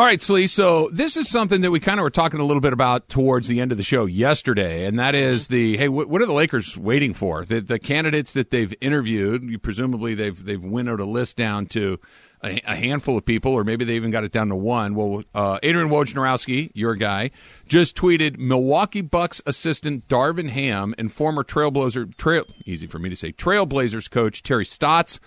All right, Slee. So this is something that we kind of were talking a little bit about towards the end of the show yesterday, and that is the hey, what, what are the Lakers waiting for? The, the candidates that they've interviewed, you, presumably they've they've winnowed a list down to a, a, handful of people, or maybe they even got it down to one. Well, uh, Adrian Wojnarowski, your guy, just tweeted Milwaukee Bucks assistant Darvin Ham and former Trailblazer trail easy for me to say Trailblazers coach Terry Stotts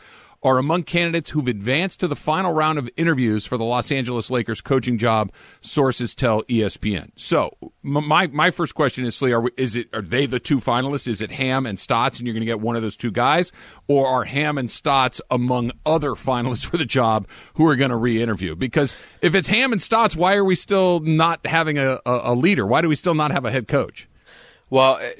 are among candidates who've advanced to the final round of interviews for the Los Angeles Lakers coaching job. Sources tell ESPN. So my my first question is, Slee, are is it are they the two finalists? Is it Ham and Stotts, and you're going to get one of those two guys, or are Ham and Stotts among other finalists for the job who are going to re-interview? Because if it's Ham and Stotts, why are we still not having a, a, a leader? Why do we still not have a head coach? Well, eh,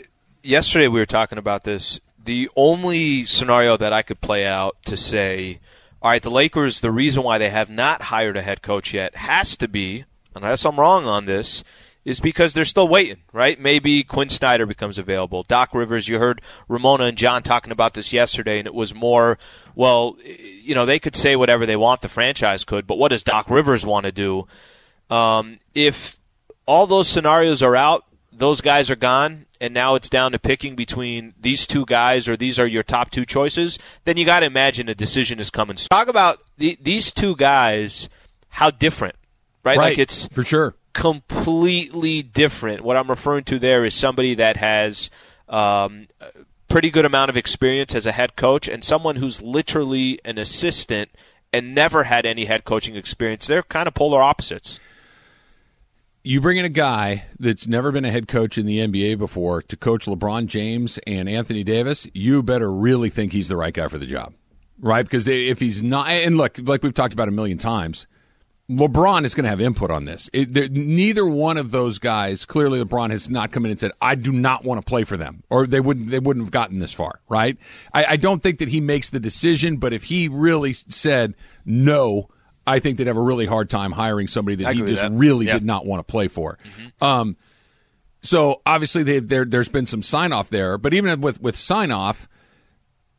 yesterday we were talking about this the only scenario that I could play out to say, all right, the Lakers, the reason why they have not hired a head coach yet has to be, unless I'm wrong on this, is because they're still waiting, right? Maybe Quinn Snyder becomes available. Doc Rivers, you heard Ramona and John talking about this yesterday, and it was more, well, you know, they could say whatever they want, the franchise could, but what does Doc Rivers want to do? Um, if all those scenarios are out, those guys are gone, and now it's down to picking between these two guys or these are your top two choices, then you got to imagine a decision is coming. Talk about the, these two guys, how different, right? right? Like it's for sure completely different. What I'm referring to there is somebody that has um, a pretty good amount of experience as a head coach and someone who's literally an assistant and never had any head coaching experience. They're kind of polar opposites you bring in a guy that's never been a head coach in the NBA before to coach LeBron James and Anthony Davis, you better really think he's the right guy for the job, right? Because if he's not, and look, like we've talked about a million times, LeBron is going to have input on this. It, neither one of those guys, clearly, LeBron has not come in and said, "I do not want to play for them," or they wouldn't they wouldn't have gotten this far, right? I, I don't think that he makes the decision, but if he really said no, I think they'd have a really hard time hiring somebody that he just that. really yeah. did not want to play for. Mm-hmm. Um, so obviously they, there's been some sign off there, but even with with sign off,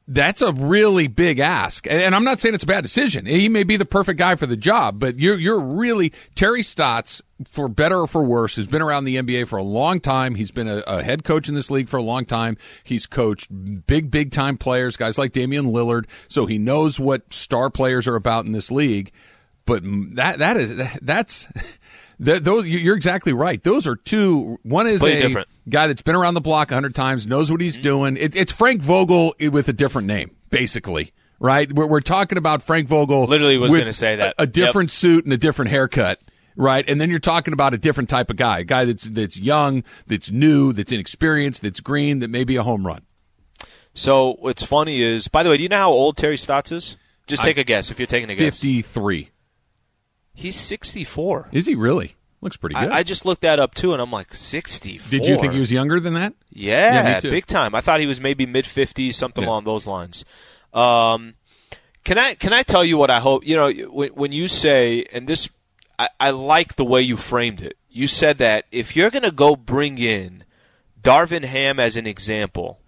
that's a really big ask. And I'm not saying it's a bad decision. He may be the perfect guy for the job, but you're you're really Terry Stotts, for better or for worse, has been around the NBA for a long time. He's been a, a head coach in this league for a long time. He's coached big, big time players, guys like Damian Lillard, so he knows what star players are about in this league. But that that is that's those you're exactly right. Those are two. One is Play a different. guy that's been around the block a hundred times, knows what he's mm-hmm. doing. It, it's Frank Vogel with a different name, basically. Right? We're, we're talking about Frank Vogel. Literally, was going to say that a, a different yep. suit and a different haircut right? And then you're talking about a different type of guy, a guy that's that's young, that's new, that's inexperienced, that's green, that may be a home run. So what's funny is, by the way, do you know how old Terry Stotts is? Just take I, a guess if you're taking a guess. Fifty-three. He's 64. Is he really? Looks pretty good. I, I, just looked that up too, and I'm like, 64. Did you think he was younger than that? Yeah, yeah big time. I thought he was maybe mid 50s, something yeah. along those lines. Um, can I can I tell you what I hope? You know, when, when you say, and this, I, I like the way you framed it. You said that if you're going to go bring in Darvin Ham as an example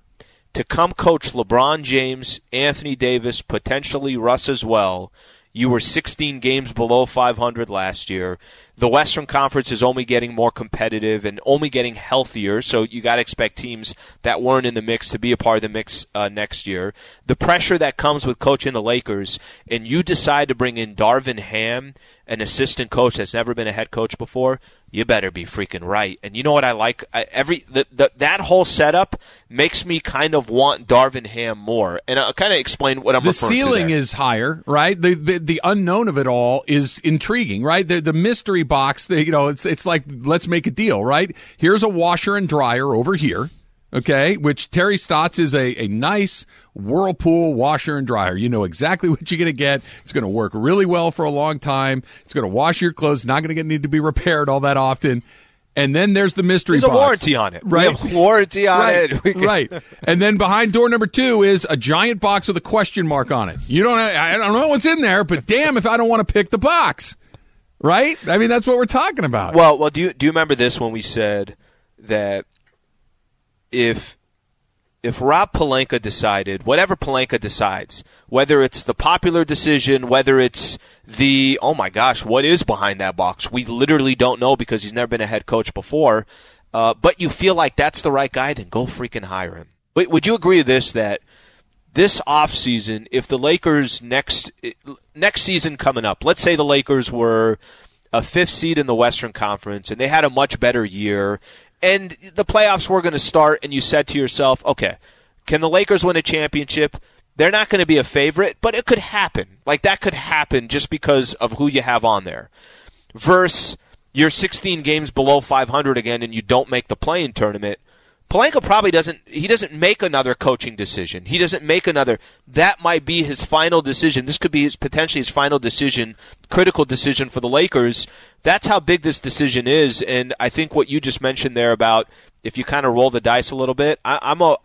to come coach LeBron James, Anthony Davis, potentially Russ as well you were 16 games below 500 last year. The Western Conference is only getting more competitive and only getting healthier, so you got to expect teams that weren't in the mix to be a part of the mix uh, next year. The pressure that comes with coaching the Lakers, and you decide to bring in Darvin Ham, an assistant coach that's never been a head coach before, you better be freaking right. And you know what I like? I, every the, the, that whole setup makes me kind of want Darvin Ham more. And I'll kind of explain what I'm. Referring to. The ceiling is higher, right? The, the, the unknown of it all is intriguing, right? The the mystery box. The, you know, it's it's like let's make a deal, right? Here's a washer and dryer over here okay, which Terry Stotts is a, a nice Whirlpool washer and dryer. You know exactly what you're going to get. It's going to work really well for a long time. It's going to wash your clothes. Not going to need to be repaired all that often. And then there's the mystery there's box. a warranty on it. Right. warranty on right. it. Can... right. And then behind door number two is a giant box with a question mark on it. You don't, I don't know what's in there, but damn if I don't want to pick the box. Right? I mean, that's what we're talking about. Well, well, do you, do you remember this when we said that if if Rob Pelinka decided, whatever Pelinka decides, whether it's the popular decision, whether it's the, oh my gosh, what is behind that box? We literally don't know because he's never been a head coach before. Uh, but you feel like that's the right guy, then go freaking hire him. Wait, would you agree with this that this offseason, if the Lakers next next season coming up, let's say the Lakers were a fifth seed in the Western Conference and they had a much better year and the playoffs were going to start and you said to yourself, okay, can the Lakers win a championship? They're not going to be a favorite, but it could happen. Like that could happen just because of who you have on there. Versus you're 16 games below 500 again and you don't make the play-in tournament. Pelinka probably doesn't he doesn't make another coaching decision. He doesn't make another that might be his final decision. This could be his potentially his final decision, critical decision for the Lakers. That's how big this decision is and I think what you just mentioned there about if you kind of roll the dice a little bit, I, I'm a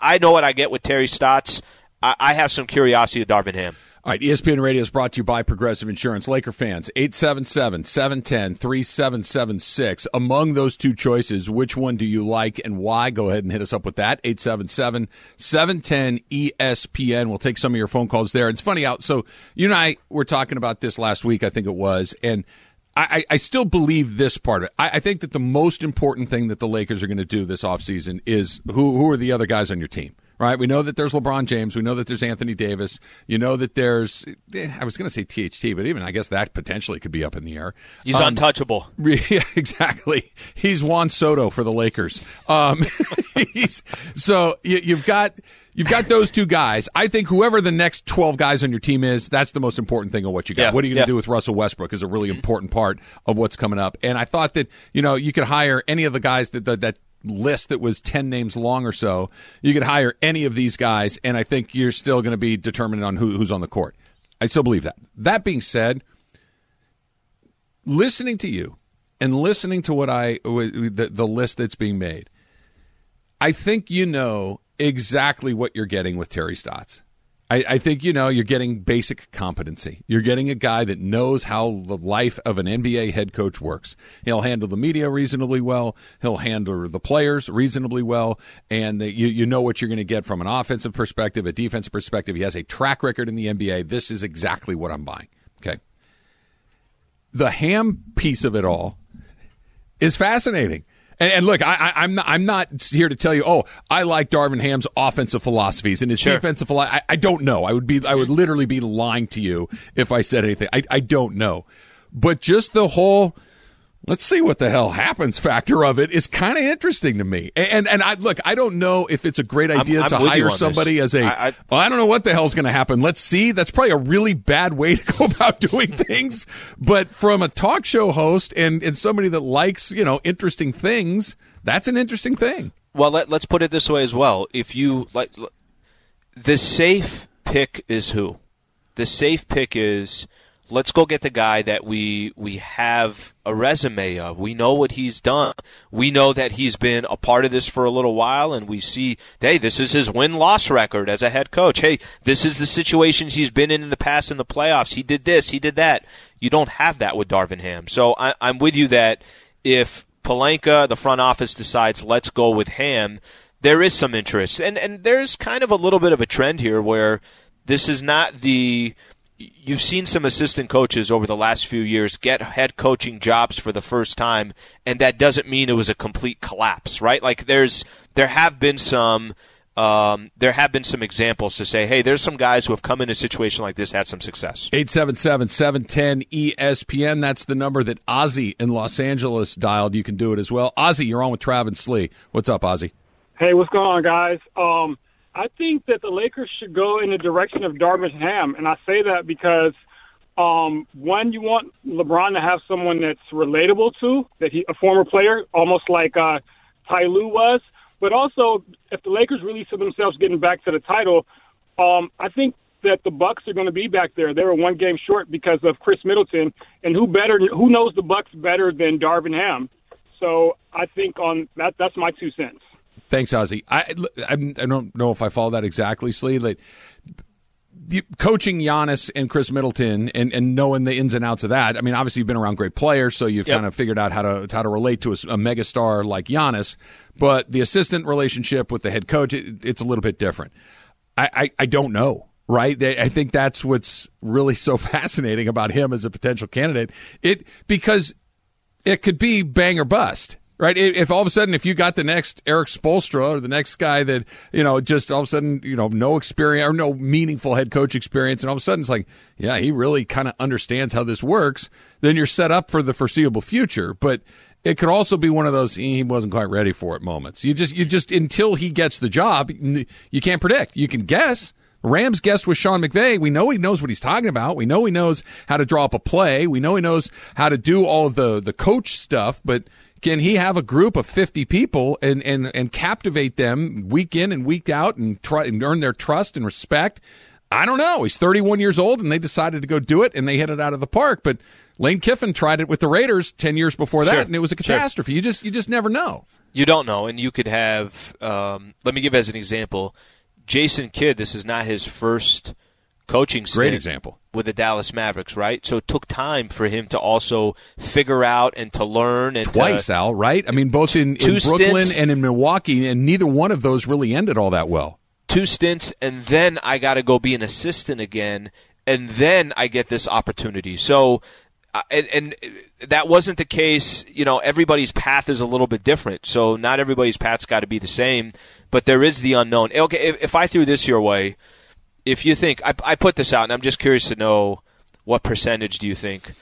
I know what I get with Terry Stotts. I, I have some curiosity with Darvin Ham. All right, ESPN Radio is brought to you by Progressive Insurance. Laker fans, 877 710 3776. Among those two choices, which one do you like and why? Go ahead and hit us up with that. 877 710 ESPN. We'll take some of your phone calls there. It's funny out. So, you and I were talking about this last week, I think it was. And I, I, still believe this part of it. I, I, think that the most important thing that the Lakers are going to do this offseason is who, who are the other guys on your team? Right? We know that there's LeBron James. We know that there's Anthony Davis. You know that there's, eh, I was going to say THT, but even I guess that potentially could be up in the air. He's um, untouchable. Yeah, exactly. He's Juan Soto for the Lakers. Um, so you, have got. You've got those two guys. I think whoever the next 12 guys on your team is, that's the most important thing of what you got. Yeah, what are you going to yeah. do with Russell Westbrook is a really important part of what's coming up. And I thought that, you know, you could hire any of the guys that, that, that list that was 10 names long or so, you could hire any of these guys, and I think you're still going to be determined on who, who's on the court. I still believe that. That being said, listening to you and listening to what I the, the list that's being made, I think you know exactly what you're getting with Terry Stotts. I, I, think you know you're getting basic competency. You're getting a guy that knows how the life of an NBA head coach works. He'll handle the media reasonably well. He'll handle the players reasonably well, and the, you you know what you're going to get from an offensive perspective, a defensive perspective. He has a track record in the NBA. This is exactly what I'm buying. Okay. The ham piece of it all is fascinating and, and look, I, am not, I'm not here to tell you, oh, I like Darvin Ham's offensive philosophies and his sure. defensive philosophy. I, I don't know. I would be, I would literally be lying to you if I said anything. I, I don't know. But just the whole, let's see what the hell happens factor of it is kind of interesting to me. And and I look, I don't know if it's a great idea I'm, I'm to hire somebody this. as a. I, I, well, I don't know what the hell's going to happen. Let's see. That's probably a really bad way to go about doing things. But from a talk show host and and somebody that likes you know interesting things, that's an interesting thing. Well, let, let's put it this way as well. If you like, the safe pick is who? The safe pick is let's go get the guy that we we have a resume of. We know what he's done. We know that he's been a part of this for a little while, and we see, hey, this is his win loss record as a head coach. Hey, this is the situations he's been in in the past in the playoffs. He did this, he did that. You don't have that with Darvin Ham. So I, I'm with you that if Pelinka, the front office, decides let's go with Ham, there is some interest, and and there's kind of a little bit of a trend here where this is not the you've seen some assistant coaches over the last few years get head coaching jobs for the first time and that doesn't mean it was a complete collapse right like there's there have been some um, there have been some examples to say, hey, there's some guys who have come in a situation like this, had some success. 877 710 ESPN. That's the number that Ozzy in Los Angeles dialed. You can do it as well. Ozzy, you're on with Travis Slee. What's up, Ozzy? Hey, what's going on, guys? Um, I think that the Lakers should go in the direction of Darvin Ham, and I say that because um, one, you want LeBron to have someone that's relatable to, that he a former player, almost like uh, Ty Lue was. But also, if the Lakers really see themselves getting back to the title, um, I think that the Bucks are going to be back there. They were one game short because of Khris Middleton, and who better? Who knows the Bucks better than Darvin Ham? So I think on that. That's my two cents. Thanks, Ozzy. I, I, I don't know if I follow that exactly, Slee. Like, coaching Giannis and Khris Middleton and, and knowing the ins and outs of that. I mean, obviously you've been around great players, so you've yep. kind of figured out how to how to relate to a, a megastar like Giannis. But the assistant relationship with the head coach, it, it's a little bit different. I, I, I don't know right? I think that's what's really so fascinating about him as a potential candidate. It because it could be bang or bust. Right. If all of a sudden, if you got the next Erik Spoelstra or the next guy that, you know, just all of a sudden, you know, no experience or no meaningful head coach experience, and all of a sudden it's like, yeah, he really kind of understands how this works, then you're set up for the foreseeable future. But it could also be one of those he wasn't quite ready for it moments. You just, you just, until he gets the job, you can't predict. You can guess, Rams guest was Sean McVay. We know he knows what he's talking about. We know he knows how to draw up a play. We know he knows how to do all of the, the coach stuff, but can he have a group of 50 people and, and, and captivate them week in and week out and try and earn their trust and respect? I don't know. He's 31 years old and they decided to go do it and they hit it out of the park. But Lane Kiffin tried it with the Raiders 10 years before that sure. and it was a catastrophe. Sure. You just, you just never know. You don't know. And you could have, um, let me give as an example. Jason Kidd, this is not his first coaching Great example. With the Dallas Mavericks, right? So it took time for him to also figure out and to learn and twice, to, Al, right? I mean, both in, in Brooklyn stints, and in Milwaukee, and neither one of those really ended all that well. Two stints, and then I got to go be an assistant again, and then I get this opportunity. So uh, and, and, that wasn't the case. You know, everybody's path is a little bit different, so not everybody's path's got to be the same. But there is the unknown. Okay, if, if I threw this your way, if you think I, I put this out, and I'm just curious to know what percentage do you think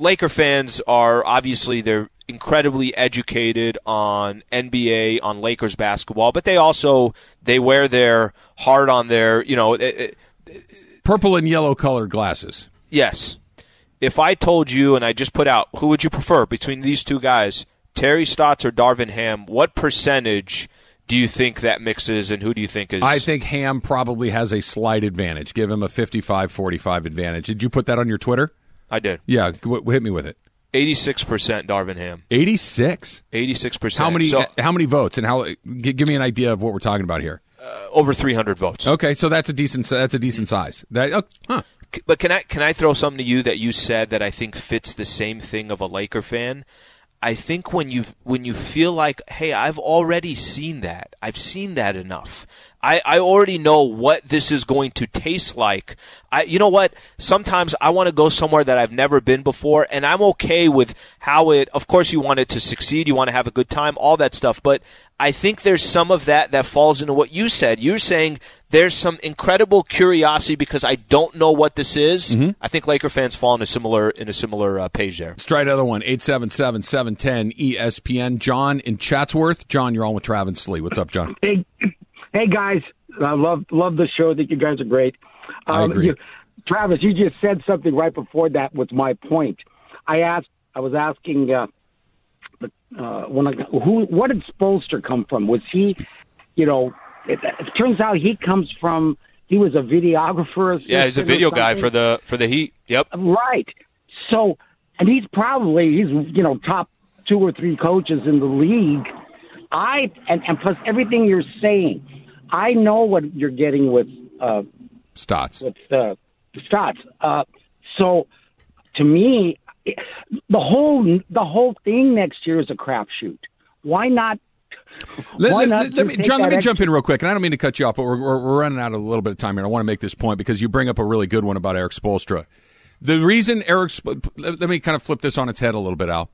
Laker fans are obviously they're incredibly educated on NBA, on Lakers basketball, but they also they wear their heart on their you know. It, it, purple and yellow colored glasses. Yes, if I told you and I just put out who would you prefer between these two guys, Terry Stotts or Darvin Ham, what percentage do you think that mixes and who do you think is I think Ham probably has a slight advantage. Give him a 55-45 advantage. Did you put that on your Twitter? I did. Yeah, hit me with it. 86% Darvin Ham. 86? 86%. How many so, how many votes and how give me an idea of what we're talking about here? Uh, over 300 votes. Okay, so that's a decent that's a decent size. That oh, huh. But can I can I throw something to you that you said that I think fits the same thing of a Laker fan? I think when you when you feel like, hey, I've already seen that. I've seen that enough. I, I already know what this is going to taste like. I, you know what? Sometimes I want to go somewhere that I've never been before, and I'm okay with how it. Of course, you want it to succeed, you want to have a good time, all that stuff. But I think there's some of that that falls into what you said. You're saying there's some incredible curiosity because I don't know what this is. Mm-hmm. I think Laker fans fall in a similar in a similar uh, page there. Let's try another one. 877-710 ESPN. John in Chatsworth. John, you're on with Travis Slee. What's up, John? Hey, hey guys. I love love the show. I think you guys are great. Um, I agree. You, Travis, you just said something right before that was my point. I asked. I was asking. Uh, uh, when I, who, what did Spoelstra come from? Was he, you know, it, it turns out he comes from. He was a videographer. Yeah, he's a video guy for the for the Heat. Yep. Right. So, and he's probably he's you know top two or three coaches in the league. I and, and plus everything you're saying, I know what you're getting with uh, Stotts. With uh, Stotts. Uh, so, to me, the whole the whole thing next year is a crapshoot. Why not? Let, Why not let, let me, John, let me extra- jump in real quick, and I don't mean to cut you off, but we're, we're, we're running out of a little bit of time here. I want to make this point because you bring up a really good one about Erik Spoelstra. The reason Erik, let me kind of flip this on its head a little bit, Al.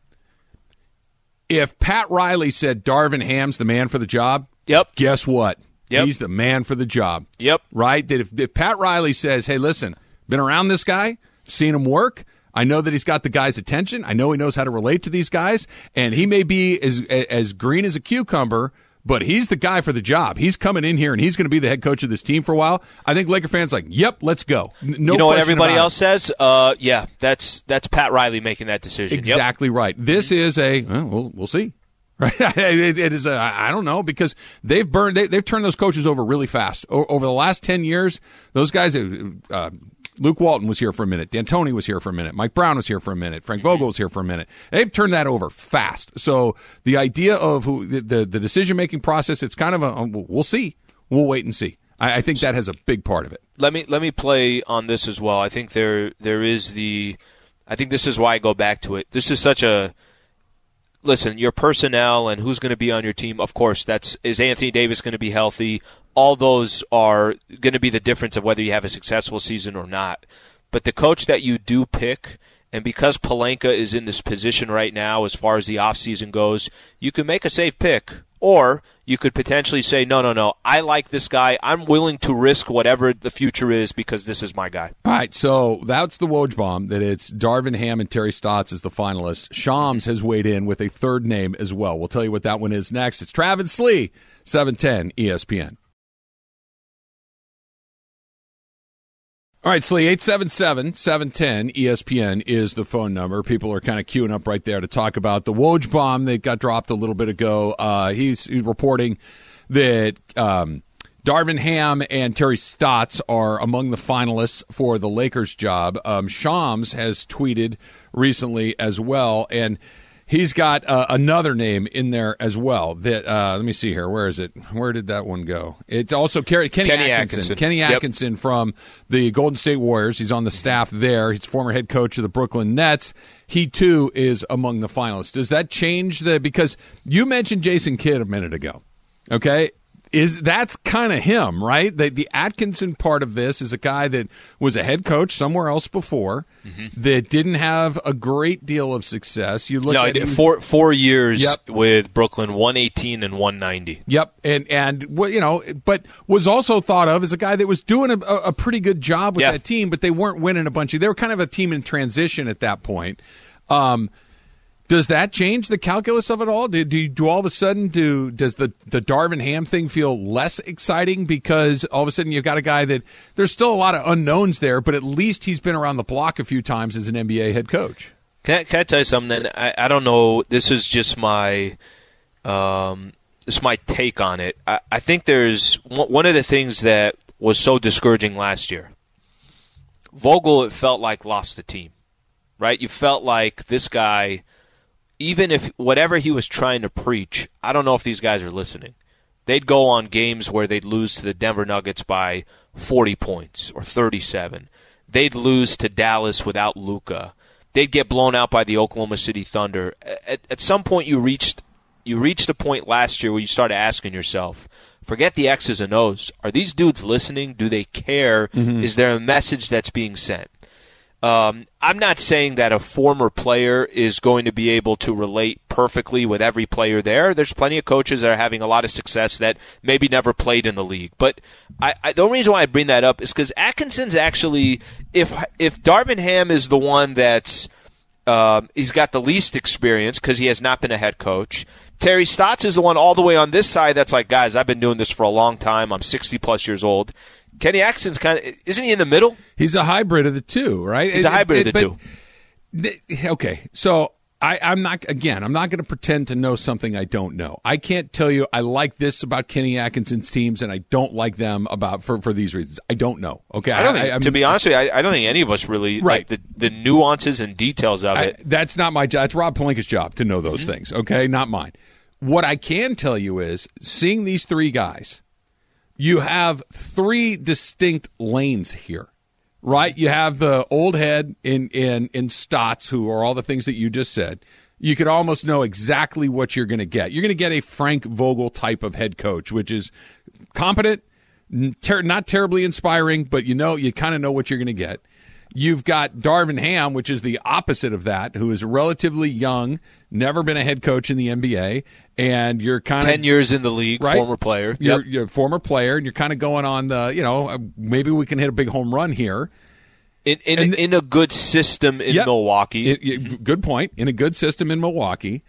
If Pat Riley said Darvin Ham's the man for the job, yep. Guess what? Yep. He's the man for the job. Yep. Right. That if, if Pat Riley says, "Hey, listen, been around this guy, seen him work." I know that he's got the guy's attention. I know he knows how to relate to these guys, and he may be as as green as a cucumber, but he's the guy for the job. He's coming in here and he's going to be the head coach of this team for a while. I think Laker fans like, "Yep, let's go." No you know what everybody else it. says? Uh, yeah, that's that's Pat Riley making that decision. Exactly yep. right. This is a well, we'll, we'll see. Right, it, it is. I don't know because they've burned. They, have turned those coaches over really fast o- over the last ten years. Those guys, uh, Luke Walton was here for a minute. D'Antoni was here for a minute. Mike Brown was here for a minute. Frank mm-hmm. Vogel was here for a minute. They've turned that over fast. So the idea of who the the, the decision making process, it's kind of a we'll see. We'll wait and see. I, I think that has a big part of it. Let me let me play on this as well. I think there there is the. I think this is why I go back to it. This is such a listen, your personnel and who's going to be on your team, of course, that's is Anthony Davis going to be healthy? All those are going to be the difference of whether you have a successful season or not. But the coach that you do pick, and because Pelinka is in this position right now as far as the offseason goes, you can make a safe pick or you could potentially say, no, no, no, I like this guy. I'm willing to risk whatever the future is because this is my guy. All right, so that's the Woj bomb that it's Darvin Ham and Terry Stotts as the finalist. Shams has weighed in with a third name as well. We'll tell you what that one is next. It's Travis Lee, 710 ESPN. All right, Slee, 877 710 ESPN is the phone number. People are kind of queuing up right there to talk about the Woj bomb that got dropped a little bit ago. Uh, he's, reporting that um, Darvin Ham and Terry Stotts are among the finalists for the Lakers job. Um, Shams has tweeted recently as well. And He's got uh, another name in there as well. That uh, let me see here. Where is it? Where did that one go? It's also Kenny, Kenny Atkinson. Atkinson. Kenny Atkinson yep. from the Golden State Warriors. He's on the staff there. He's former head coach of the Brooklyn Nets. He too is among the finalists. Does that change the? Because you mentioned Jason Kidd a minute ago. Okay, is that's kind of him, right? The, the Atkinson part of this is a guy that was a head coach somewhere else before mm-hmm. that didn't have a great deal of success. You look no, at four four years yep. with Brooklyn, one eighteen and one ninety. Yep, and and you know, but was also thought of as a guy that was doing a, a pretty good job with yeah. that team, but they weren't winning a bunch of. They were kind of a team in transition at that point. Um, does that change the calculus of it all? Do, do, do all of a sudden do does the the Darvin Ham thing feel less exciting because all of a sudden you've got a guy that there's still a lot of unknowns there, but at least he's been around the block a few times as an NBA head coach. Can I, can I tell you something? I, I don't know. This is just my um, this my take on it. I, I think there's one of the things that was so discouraging last year. Vogel, it felt like lost the team, right? You felt like this guy even if whatever he was trying to preach, I don't know if these guys are listening. They'd go on games where they'd lose to the Denver Nuggets by 40 points or 37. They'd lose to Dallas without Luka. They'd get blown out by the Oklahoma City Thunder. At, at some point, you reached you reached a point last year where you started asking yourself, forget the X's and O's. Are these dudes listening? Do they care? Mm-hmm. Is there a message that's being sent? Um, I'm not saying that a former player is going to be able to relate perfectly with every player there. There's plenty of coaches that are having a lot of success that maybe never played in the league. But I, I, the only reason why I bring that up is because Atkinson's actually, if if Darvin Ham is the one that's um, he's got the least experience because he has not been a head coach. Terry Stotts is the one all the way on this side that's like, guys, I've been doing this for a long time. I'm 60 plus years old. Kenny Atkinson's kind of isn't he in the middle? He's a hybrid of the two, right? He's it, a hybrid it, of the two. Okay, so I, am not again. I'm not going to pretend to know something I don't know. I can't tell you I like this about Kenny Atkinson's teams, and I don't like them about for, for these reasons. I don't know. Okay, I don't think, I, to be honest with you, I, I, don't think any of us really right. like the, the nuances and details of it. that's not my job. It's Rob Pelinka's job to know those mm-hmm. things. Okay, not mine. What I can tell you is seeing these three guys you have three distinct lanes here, right? You have the old head in in in Stotts, who are all the things that you just said. You could almost know exactly what you're going to get. You're going to get a Frank Vogel type of head coach, which is competent, ter- not terribly inspiring, but you know you kind of know what you're going to get. You've got Darvin Ham, which is the opposite of that, who is relatively young, never been a head coach in the NBA, and you're kind of 10 years in the league, right? former player. You're, you're a former player, and you're kind of going on the, you know, uh, maybe we can hit a big home run here. In, in, in a good system in yep. Milwaukee. It, it, good point. In a good system in Milwaukee.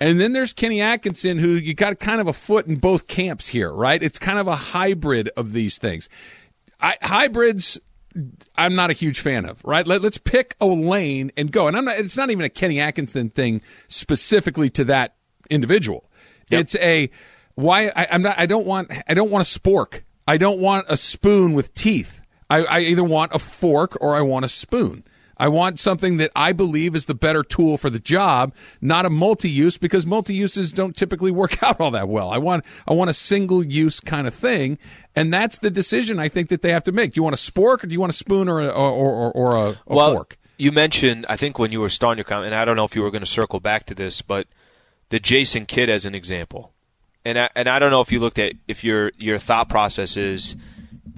And then there's Kenny Atkinson, who you got kind of a foot in both camps here, right? It's kind of a hybrid of these things. I, hybrids I'm not a huge fan of, right? Let, us pick a lane and go. And I'm not, it's not even a Kenny Atkinson thing specifically to that individual. Yep. It's a why I, am not. I don't want. I don't want a spork. I don't want a spoon with teeth. I, I either want a fork or I want a spoon. I want something that I believe is the better tool for the job, not a multi-use because multi-uses don't typically work out all that well. I want I want a single use kind of thing, and that's the decision I think that they have to make. Do you want a spork or do you want a spoon or a, or, or, or a, a well, fork? You mentioned, I think when you were starting your comment, and I don't know if you were going to circle back to this, but the Jason Kidd as an example, and I, and I don't know if you looked at if your your thought process is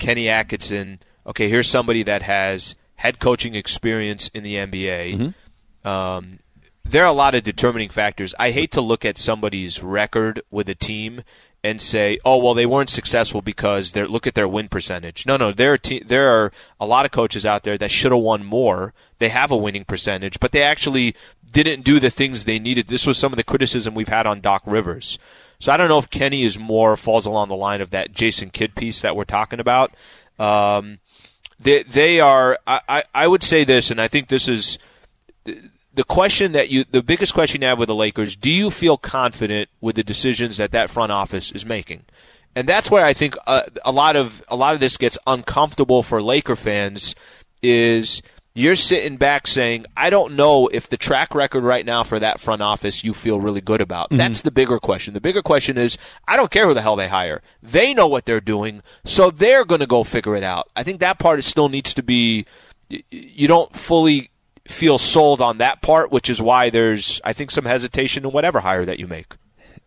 Kenny Atkinson. Okay, here's somebody that has head coaching experience in the NBA. Mm-hmm. Um, there are a lot of determining factors. I hate to look at somebody's record with a team and say, "Oh, well, they weren't successful because they look at their win percentage." No, no, there are te- there are a lot of coaches out there that should have won more. They have a winning percentage, but they actually didn't do the things they needed. This was some of the criticism we've had on Doc Rivers. So I don't know if Kenny is more falls along the line of that Jason Kidd piece that we're talking about. Um, they they are. I, I would say this, and I think this is the question that you the biggest question you have with the Lakers. Do you feel confident with the decisions that that front office is making? And that's where I think uh, a lot of a lot of this gets uncomfortable for Laker fans. Is you're sitting back saying, I don't know if the track record right now for that front office you feel really good about. Mm-hmm. That's the bigger question. The bigger question is, I don't care who the hell they hire. They know what they're doing, so they're going to go figure it out. I think that part still needs to be, you don't fully feel sold on that part, which is why there's, I think, some hesitation in whatever hire that you make.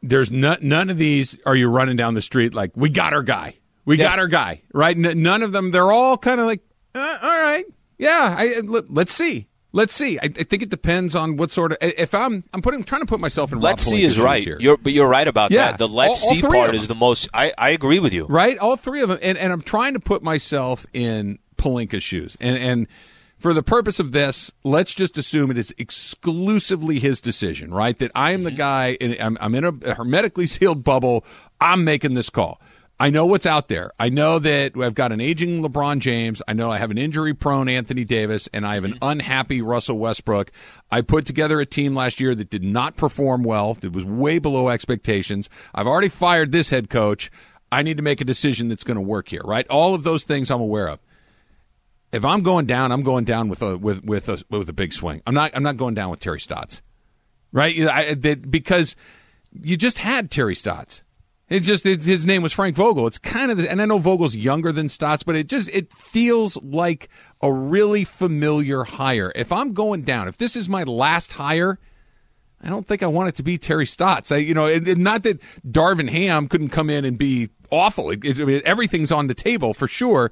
There's none, none of these are you running down the street like, we got our guy. We yeah. got our guy, right? N- none of them, they're all kind of like, uh, all right yeah, I, let's see. Let's see. I, I, think it depends on what sort of. If I'm, I'm putting, trying to put myself in. Let's see is right. Here. You're, but you're right about yeah. that. The let's all, all see part is the most. I, I agree with you. Right, all three of them, and, and I'm trying to put myself in Pelinka's shoes, and and for the purpose of this, let's just assume it is exclusively his decision, right? That I am the mm-hmm. guy, and I'm, I'm in a hermetically sealed bubble. I'm making this call. I know what's out there. I know that I've got an aging LeBron James. I know I have an injury prone Anthony Davis, and I have an mm-hmm. unhappy Russell Westbrook. I put together a team last year that did not perform well, that was way below expectations. I've already fired this head coach. I need to make a decision that's going to work here, right? All of those things I'm aware of. If I'm going down, I'm going down with a with with a with a big swing. I'm not I'm not going down with Terry Stotts, right? I, that, because you just had Terry Stotts. It's just it's, his name was Frank Vogel. It's kind of, and I know Vogel's younger than Stotts, but it just it feels like a really familiar hire. If I'm going down, if this is my last hire, I don't think I want it to be Terry Stotts. I, you know, it, it, not that Darvin Ham couldn't come in and be awful. It, everything's on the table for sure.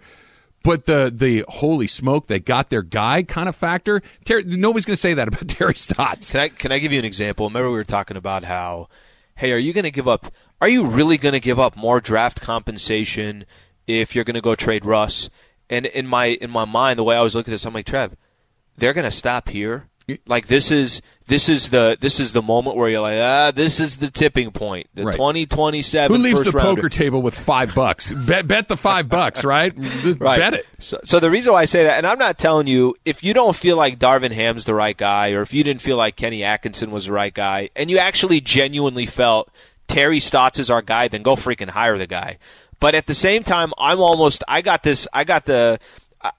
But the the holy smoke, they got their guy kind of factor. Terry, nobody's going to say that about Terry Stotts. Can I can I give you an example? Remember we were talking about how, hey, are you going to give up? Are you really going to give up more draft compensation if you're going to go trade Russ? And in my in my mind, the way I was looking at this, I'm like, Trev, they're going to stop here. Like this is this is the this is the moment where you're like, ah, this is the tipping point. The right. 2027. Who leaves the rounder. poker table with five bucks? bet bet the five bucks, right? right? Bet it. So, so the reason why I say that, and I'm not telling you if you don't feel like Darvin Ham's the right guy, or if you didn't feel like Kenny Atkinson was the right guy, and you actually genuinely felt Terry Stotts is our guy, then go freaking hire the guy. But at the same time, I'm almost I got this I got the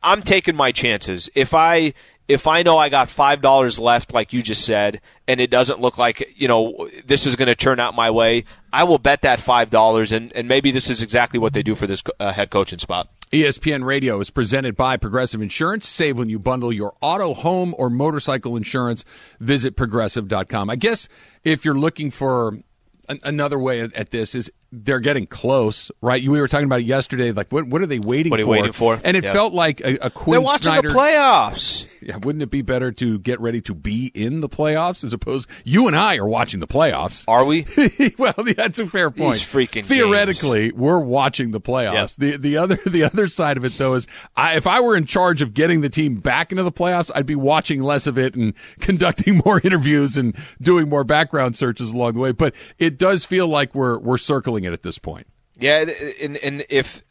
I'm taking my chances. If I if I know I got five dollars left, like you just said, and it doesn't look like you know this is going to turn out my way, I will bet that five dollars, and and maybe this is exactly what they do for this uh, head coaching spot. ESPN Radio is presented by Progressive Insurance. Save when you bundle your auto, home, or motorcycle insurance. Visit progressive.com. I guess if you're looking for another way at this is they're getting close, right? We were talking about it yesterday. Like, what what are they waiting what are for? waiting for? And it yeah. felt like a, a Quinn They're watching Snyder, the playoffs. Yeah, wouldn't it be better to get ready to be in the playoffs as opposed? You and I are watching the playoffs. Are we? well, that's a fair point. These freaking theoretically, games. we're watching the playoffs. Yep. The the other the other side of it though is, I, if I were in charge of getting the team back into the playoffs, I'd be watching less of it and conducting more interviews and doing more background searches along the way. But it does feel like we're we're circling it at this point. Yeah, and, and if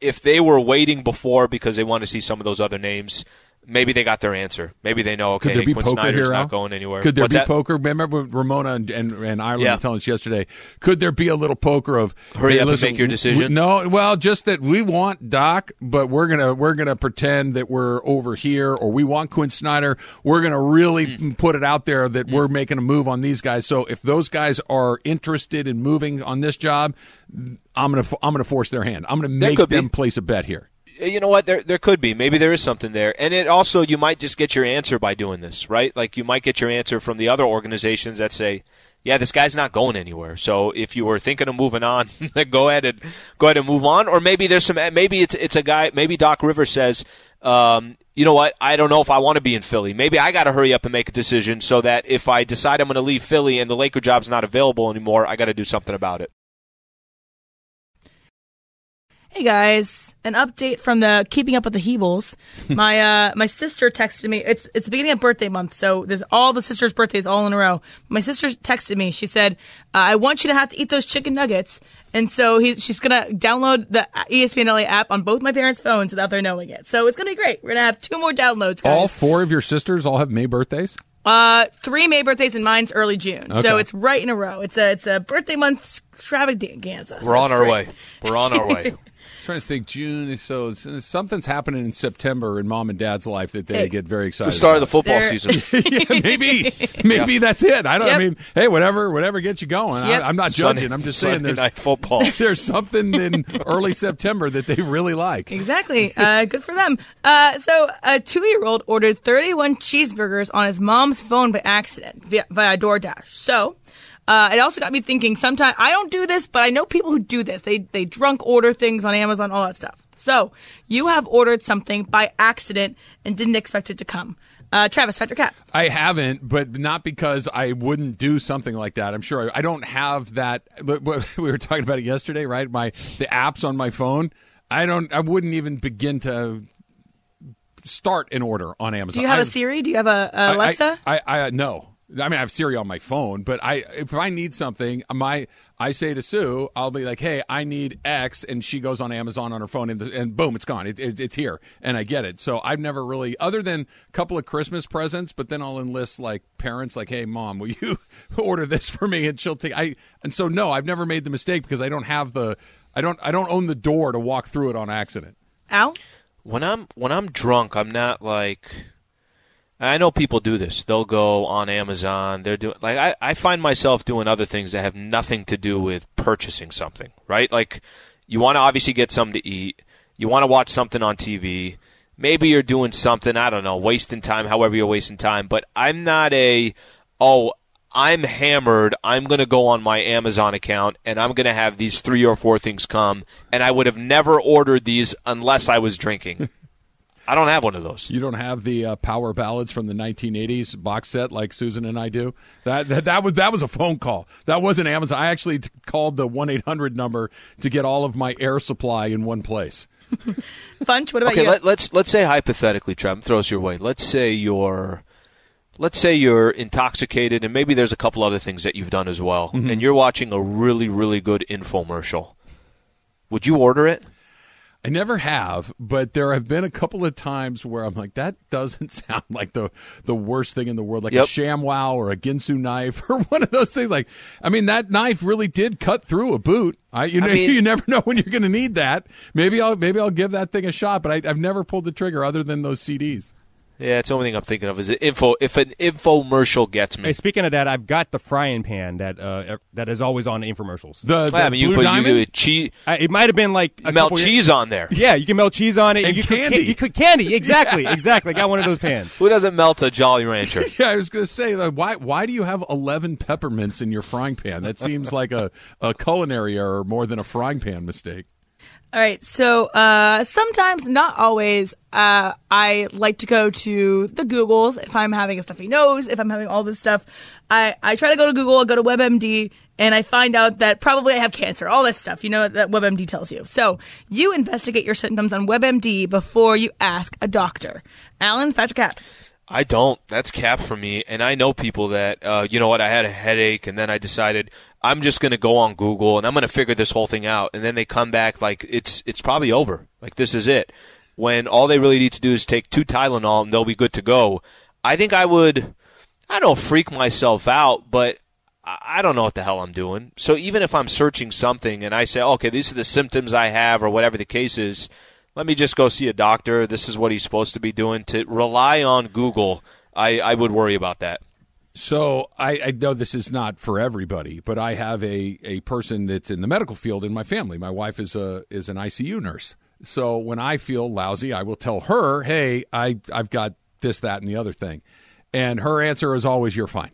if they were waiting before because they want to see some of those other names, maybe they got their answer. Maybe they know. Okay, Could there be Quinn poker Snyder's here, not going anywhere. Could there What's be that? poker? Remember Ramona and, and, and Ireland Yeah. were telling us yesterday. Could there be a little poker of Hurry hey, up and make your we- no, well, just that we want Doc, but we're gonna we're gonna pretend that we're over here, or we want Quinn Snyder. We're gonna really Hmm. put it out there that we're making a move on these guys. So if those guys are interested in moving on this job, I'm gonna I'm gonna force their hand. I'm gonna make could be. them place a bet here. You know what? There there could be. Maybe there is something there. And it also you might just get your answer by doing this right? Like you might get your answer from the other organizations that say yeah this guy's not going anywhere. So if you were thinking of moving on go ahead and go ahead and move on. Or maybe there's some maybe it's it's a guy maybe Doc Rivers says um, you know what? I don't know if I want to be in Philly. Maybe I got to hurry up and make a decision so that if I decide I'm going to leave Philly and the Laker job's not available anymore I got to do something about it Hey guys, an update from the Keeping Up with the Heebles. my uh, my sister texted me. It's it's the beginning of birthday month, so there's all the sisters' birthdays all in a row. My sister texted me. She said, uh, "I want you to have to eat those chicken nuggets." And so he, she's gonna download the ESPN LA app on both my parents' phones without their knowing it. So it's gonna be great. We're gonna have two more downloads, All four of your sisters all have May birthdays. Uh, three May birthdays and mine's early June. Okay. So it's right in a row. It's a it's a birthday month extravaganza. We're on our great. way we're on our way trying to think June is so something's happening in September in mom and dad's life that they Hey. get very excited. the start of the about. football There- season yeah, maybe maybe that's it. I don't. I mean, hey, whatever, whatever gets you going. Yep. I, I'm not Sunday- judging. I'm just saying Sunday there's football there's something in early September that they really like. Exactly. Uh, good for them. Uh, so, a two year old ordered 31 cheeseburgers on his mom's phone by accident via, via DoorDash. So, uh, it also got me thinking sometimes I don't do this, but I know people who do this. They, they drunk order things on Amazon, all that stuff. So, you have ordered something by accident and didn't expect it to come. Uh, Travis, Fact or Cap. I haven't, but not because I wouldn't do something like that. I'm sure I, I don't have that. We were talking about it yesterday, right? My the apps on my phone. I don't. I wouldn't even begin to start an order on Amazon. Do you have I- a Siri? Do you have a Alexa? I, I, I no. I mean, I have Siri on my phone, but I if I need something, my I say to Sue, I'll be like, "Hey, I need X," and she goes on Amazon on her phone, and, and boom, it's gone. It, it, it's here, and I get it. So I've never really, other than a couple of Christmas presents, but then I'll enlist like parents, like, "Hey, mom, will you order this for me?" And she'll take. I and so no, I've never made the mistake because I don't have the, I don't, I don't own the door to walk through it on accident. Al? when I'm when I'm drunk, I'm not like I know people do this. They'll go on Amazon. They're doing like I, I find myself doing other things that have nothing to do with purchasing something, right? Like you want to obviously get something to eat. You want to watch something on TV. Maybe you're doing something, I don't know, wasting time, however you're wasting time, but I'm not a oh, I'm hammered. I'm going to go on my Amazon account and I'm going to have these three or four things come and I would have never ordered these unless I was drinking. I don't have one of those. You don't have the uh, power ballads from the 1980s box set like Susan and I do. That, that that was that was a phone call. That wasn't Amazon. I actually t- called the 1-800 number to get all of my air supply in one place. Funch, what about Okay, you? let, let's let's say hypothetically, Trev, throws your way. Let's say you're, let's say you're intoxicated, and maybe there's a couple other things that you've done as well, and you're watching a really really good infomercial. Would you order it? I never have, but there have been a couple of times where I'm like, that doesn't sound like the the worst thing in the world, like a Yep. ShamWow or a Ginsu knife or one of those things. Like, I mean, that knife really did cut through a boot. I, you know, mean- you never know when you're going to need that. Maybe I'll maybe I'll give that thing a shot, but I, I've never pulled the trigger other than those CDs. Yeah, it's the only thing I'm thinking of is an info. If an infomercial gets me, Hey, speaking of that, I've got the frying pan that uh, that is always on infomercials. The, the I mean, you Blue put Diamond. you cheese, Uh, it might have been like a melt couple years- cheese on there. Yeah, you can melt cheese on it. And you cook candy. ca- you cook candy. Exactly, exactly. I got one of those pans. Who doesn't melt a Jolly Rancher? Yeah, I was going to say, like, why why do you have eleven peppermints in your frying pan? That seems like a, a culinary error more than a frying pan mistake. All right. So uh, sometimes, not always, uh, I like to go to the Googles if I'm having a stuffy nose, if I'm having all this stuff. I, I try to go to Google, I go to WebMD, and I find out that probably I have cancer, all that stuff, you know, that WebMD tells you. So you investigate your symptoms on WebMD before you ask a doctor. Alan, Fact or Cap. I don't. That's cap for me. And I know people that, uh, you know what, I had a headache and then I decided I'm just going to go on Google and I'm going to figure this whole thing out. And then they come back like it's, it's probably over. Like this is it. when all they really need to do is take two Tylenol and they'll be good to go. I think I would, I don't freak myself out, but I don't know what the hell I'm doing. So even if I'm searching something and I say, okay, these are the symptoms I have or whatever the case is, let me just go see a doctor. This is what he's supposed to be doing. To rely on Google, I, I would worry about that. So I, I, know this is not for everybody, but I have a, a person that's in the medical field in my family. My wife is a is an ICU nurse. So when I feel lousy, I will tell her, "Hey, I I've got this, that, and the other thing," and her answer is always, "You're fine."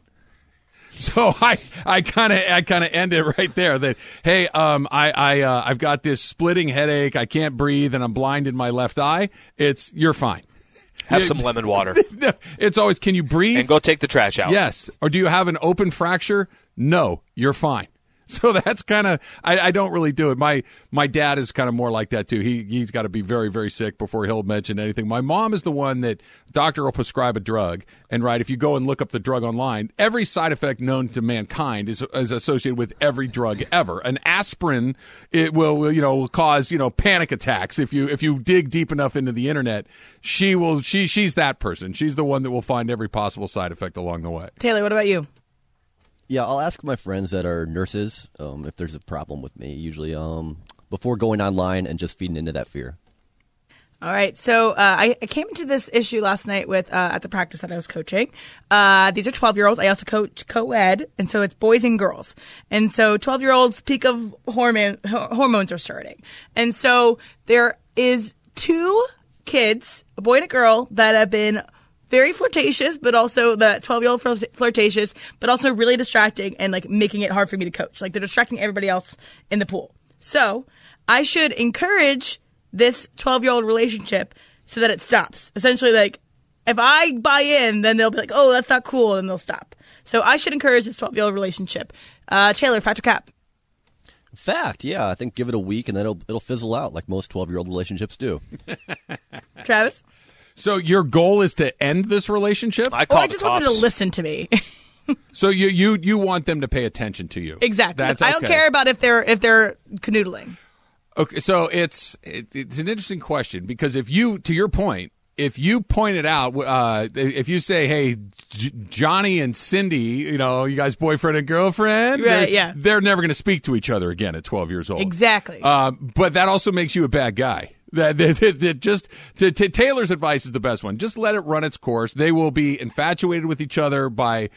So I I kind of I kind of end it right there. That hey, um, I I uh, I've got this splitting headache. I can't breathe, and I'm blind in my left eye. It's you're fine. Have some lemon water. it's always, can you breathe? And go take the trash out. Yes. Or do you have an open fracture? No, you're fine. So that's kind of I, I, don't really do it. My my dad is kind of more like that too. He he's got to be very very sick before he'll mention anything. My mom is the one that doctor will prescribe a drug, and right if you go and look up the drug online, every side effect known to mankind is is associated with every drug ever. An aspirin it will you know will cause you know panic attacks if you if you dig deep enough into the internet. She will she she's that person. She's the one that will find every possible side effect along the way. Taylor, what about you? Yeah, I'll ask my friends that are nurses um, if there's a problem with me. Usually, um, before going online and just feeding into that fear. All right, so uh, I, I, came into this issue last night with uh, at the practice that I was coaching. Uh, these are twelve year olds. I also coach co-ed, and so it's boys and girls. And so twelve year olds peak of hormone hormones are starting, and so there is two kids, a boy and a girl, that have been very flirtatious, but also the 12 year old flirtatious, but also really distracting and like making it hard for me to coach. Like they're distracting everybody else in the pool. So I should encourage this 12 year old relationship so that it stops. Essentially, like if I buy in, then they'll be like, oh, that's not cool, and they'll stop. So I should encourage this 12 year old relationship. Uh, Taylor, fact or cap? Fact, yeah. I think give it a week and then it'll it'll fizzle out like most 12 year old relationships do. Travis? So your goal is to end this relationship? I call I just want them to listen to me. so you you you want them to pay attention to you? Exactly. That's okay. I don't care about if they're if they're canoodling. Okay, so it's it, it's an interesting question because if you, to your point, if you point it out, uh, if you say, "Hey, J- Johnny and Cindy, you know, you guys boyfriend and girlfriend," right? They're, yeah, they're never going to speak to each other again at twelve years old. Exactly. Uh, but that also makes you a bad guy. That, that, that, that just to, to, Taylor's advice is the best one. Just let it run its course. They will be infatuated with each other by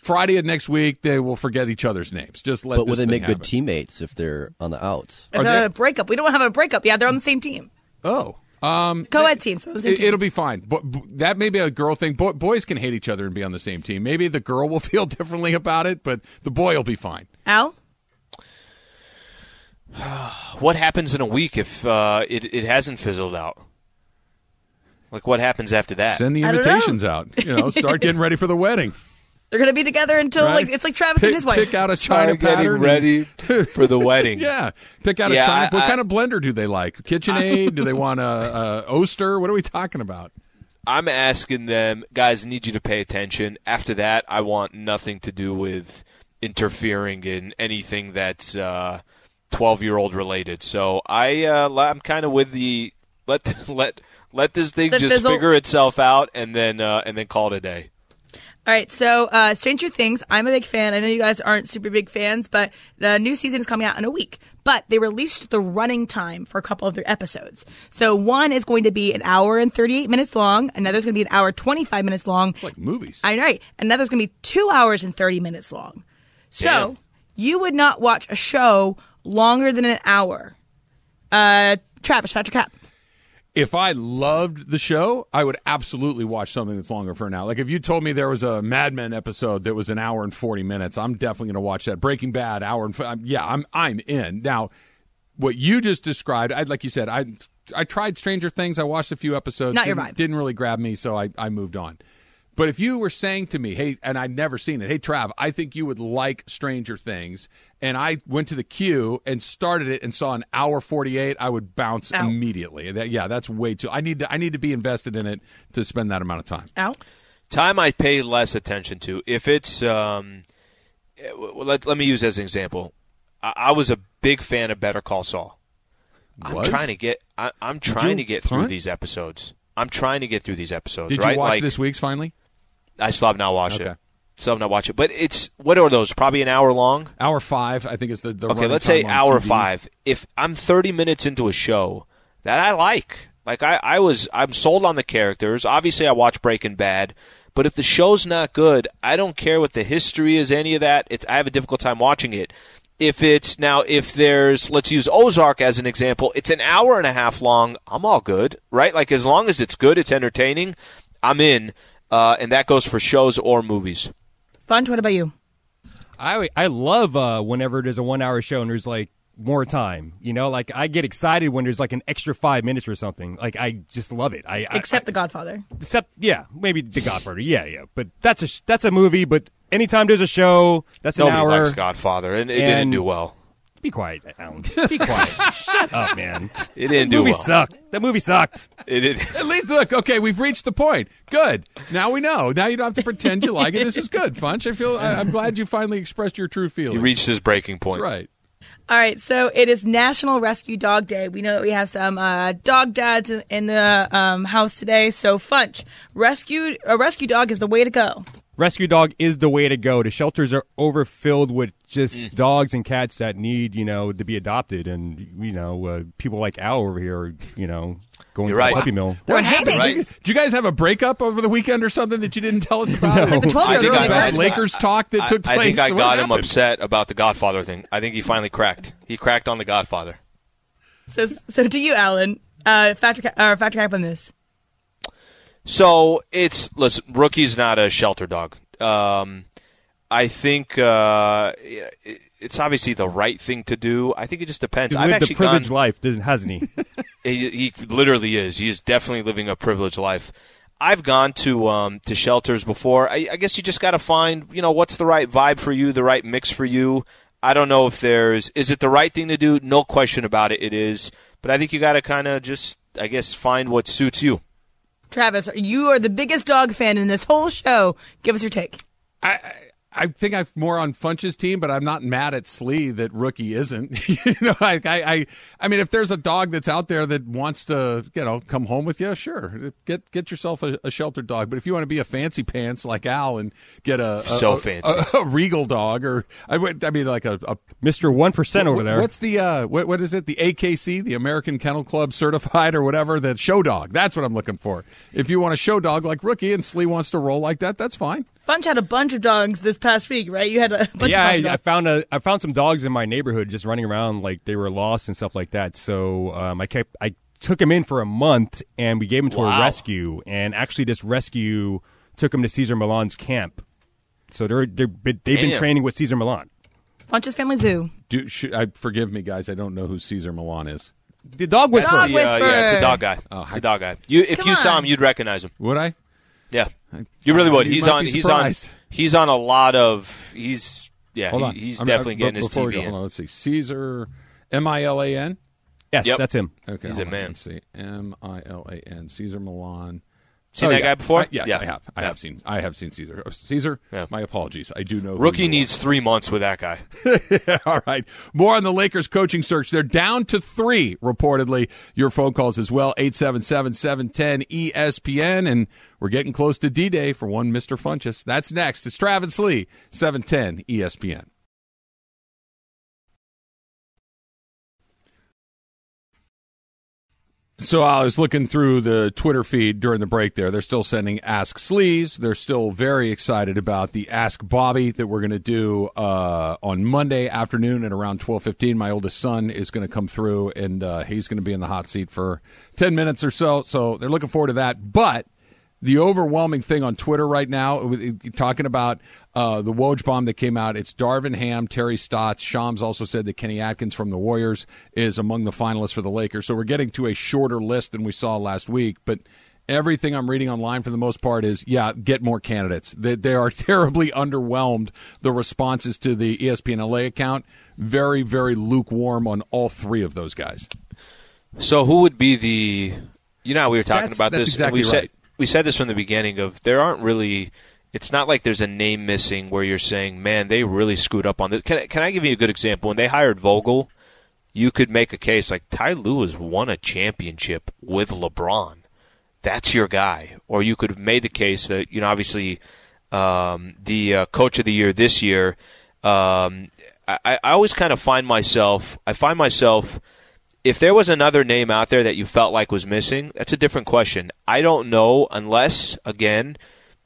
Friday of next week. They will forget each other's names. Just let. But will they make happen. good teammates if they're on the outs? If a breakup, we don't have a breakup. Yeah, they're on the same team. Oh. Um, Co-ed teams. So it, will be fine. But that may be a girl thing. Bo- boys can hate each other and be on the same team. Maybe the girl will feel differently about it, but the boy will be fine. Al. what happens in a week if uh, it, it hasn't fizzled out? Like, what happens after that? Send the invitations out. You know, start getting ready for the wedding. They're going to be together until right? like it's like Travis pick, and his wife. Pick out a china pattern. ready for the wedding. yeah, pick out yeah, a china. I, what I, kind of blender do they like? KitchenAid? do they want a, a Oster? What are we talking about? I'm asking them, guys. I need you to pay attention. After that, I want nothing to do with interfering in anything that's. Uh, 12 year old related. So I uh, I'm kind of with the let let let this thing the just fizzle. figure itself out and then uh, and then call it a day. All right, so uh, Stranger Things, I'm a big fan. I know you guys aren't super big fans, but the new season is coming out in a week. But they released the running time for a couple of their episodes. So one is going to be an hour and 38 minutes long. Another's going to be an hour 25 minutes long. It's like movies. I know. Right. Another's going to be two hours and 30 minutes long. So Damn. you would not watch a show longer than an hour. Uh, Travis, fact or cap. If I loved the show, I would absolutely watch something that's longer for an hour. Like if you told me there was a Mad Men episode that was an hour and forty minutes, I'm definitely going to watch that. Breaking Bad, hour and yeah, I'm I'm in. Now, what you just described, I like you said, I I tried Stranger Things. I watched a few episodes. Not your vibe. Didn't really grab me, so I I moved on. But if you were saying to me, hey, and I'd never seen it, hey, Trav, I think you would like Stranger Things, and I went to the queue and started it and saw an hour 48, I would bounce Ow. immediately. That, yeah, that's way too. I need to I need to be invested in it to spend that amount of time. Out. Time I pay less attention to. If it's, um, let, let me use as an example. I, I was a big fan of Better Call Saul. I'm trying to get. I, I'm trying to get through Fine. these episodes. I'm trying to get through these episodes. Did right? you watch like, this week's finally? I still have not watched Okay. it. Still have not watched it. But it's what are those? Probably an hour long. Hour five, I think is the, the Okay, let's say hour TV. five. If I'm 30 minutes into a show that I like, like I, I was, I'm sold on the characters. Obviously, I watch Breaking Bad, but if the show's not good, I don't care what the history is, any of that. It's I have a difficult time watching it. If it's now, if there's, let's use Ozark as an example, it's an hour and a half long. I'm all good, right? Like as long as it's good, it's entertaining, I'm in. Uh, and that goes for shows or movies. Funch, what about you? I I love uh, whenever there's a one hour show and there's like more time. You know, like I get excited when there's like an extra five minutes or something. Like I just love it. I, I Except The Godfather. except yeah, maybe The Godfather. Yeah, yeah. But that's a that's a movie. But anytime there's a show, that's an Nobody hour. likes Godfather, and it didn't do well. Be quiet, Alan. Be quiet. Shut up, man. It didn't that do movie well. sucked. That movie sucked. It did. At least look, okay, we've reached the point. Good. Now we know. Now you don't have to pretend you like it. This is good, Funch. I feel I, I'm glad you finally expressed your true He feelings. reached his breaking point. right. All right, so it is National Rescue Dog Day. We know that we have some uh, dog dads in, in the um, house today. So, Funch, rescue a rescue dog is the way to go. Rescue dog is the way to go. The shelters are overfilled with just Mm. dogs and cats that need, you know, to be adopted, and you know, uh, people like Al over here, you know, going You're to right. the puppy mill. What happened? happened? Right. Did you guys have a breakup over the weekend or something that you didn't tell us about? No. The 12 I year think old I- bad I- Lakers talk that I, took place. I think I What got him happened? upset about the Godfather thing. I think he finally cracked. He cracked on the Godfather. So, so to you, Alan, uh, factor ca- or fact or cap on this. So it's listen. Rookie's not a shelter dog. Um, I think uh, it's obviously the right thing to do. I think it just depends. He's I've lived a actually privileged gone, life, doesn't hasn't he? He, he literally is. He is definitely living a privileged life. I've gone to um, to shelters before. I, I guess you just got to find, you know, what's the right vibe for you, the right mix for you. I don't know if there's is it the right thing to do. No question about it. It is, but I think you got to kind of just, I guess, find what suits you. Travis, you are the biggest dog fan in this whole show. Give us your take. I, I I think I'm more on Funch's team, but I'm not mad at Slee that rookie isn't. you know, I, I, I, I mean, if there's a dog that's out there that wants to, you know, come home with you, sure, get get yourself a, a sheltered dog. But if you want to be a fancy pants like Al and get a, a So a- fancy. a, a regal dog, or I, would- I mean, like a, a Mister One Percent over there. What's the uh, what, what is it? The AKC, the American Kennel Club certified or whatever. The show dog. That's what I'm looking for. If you want a show dog like Rookie and Slee wants to roll like that, that's fine. Funch had a bunch of dogs this past week, right? You had a bunch yeah, of I, I found a I found some dogs in my neighborhood just running around like they were lost and stuff like that. So um, I kept I took him in for a month and we gave him to a rescue. And actually, this rescue took him to Cesar Millan's camp. So they're, they're they've been Damn. training with Cesar Millan. Funch's Family Zoo. Do, should, I forgive me, guys. I don't know who Cesar Millan is. The dog whisperer. Dog The, uh, yeah, it's a dog guy. Oh, it's a dog guy. You, if Come you saw him, you'd recognize him. Would I? Yeah, you really would. He's on. He's on. He's on a lot of. He's yeah. Hold he- he's I'm- definitely I'm- getting his before we TV go, in. Hold on, let's see. Caesar, M I L A N. Yes, Yep. that's him. Okay, He's a on, man. Let's see. M I L A N. Cesar Millan. Seen Oh, that yeah. guy before? I- yes, Yeah. I have. I Yeah. have seen. I have seen Caesar. Oh, Caesar. My apologies. I do know. Rookie you are. needs three months with that guy. All right. More on the Lakers coaching search. They're down to three, reportedly. Your phone calls as well, 877-710-ESPN. And we're getting close to D-Day for one Mr. Funchess. That's next. It's Travis Lee, E 710 ESPN. So I was looking through the Twitter feed during the break there. They're still sending Ask Sleeves. They're still very excited about the Ask Bobby that we're going to do uh, on Monday afternoon at around 12:15. My oldest son is going to come through and uh, he's going to be in the hot seat for 10 minutes or so. So they're looking forward to that. But the overwhelming thing on Twitter right now, talking about uh, the Woj bomb that came out, it's Darvin Ham, Terry Stotts. Shams also said that Kenny Atkins from the Warriors is among the finalists for the Lakers. So we're getting to a shorter list than we saw last week. But everything I'm reading online for the most part is, yeah, get more candidates. They, they are terribly underwhelmed. The responses to the ESPN LA account, very, very lukewarm on all three of those guys. So who would be the? You know, we were talking That's- about that's this. exactly we said right. We said this from the beginning. Of there aren't really. It's not like there's a name missing where you're saying, "Man, they really screwed up on this." Can Can I give you a good example? When they hired Vogel, you could make a case like Ty Lue has won a championship with LeBron. That's your guy. Or you could have made the case that, you know, obviously um, the uh, coach of the year this year, um, I, I always kind of find myself, I find myself, if there was another name out there that you felt like was missing, that's a different question. I don't know unless, again,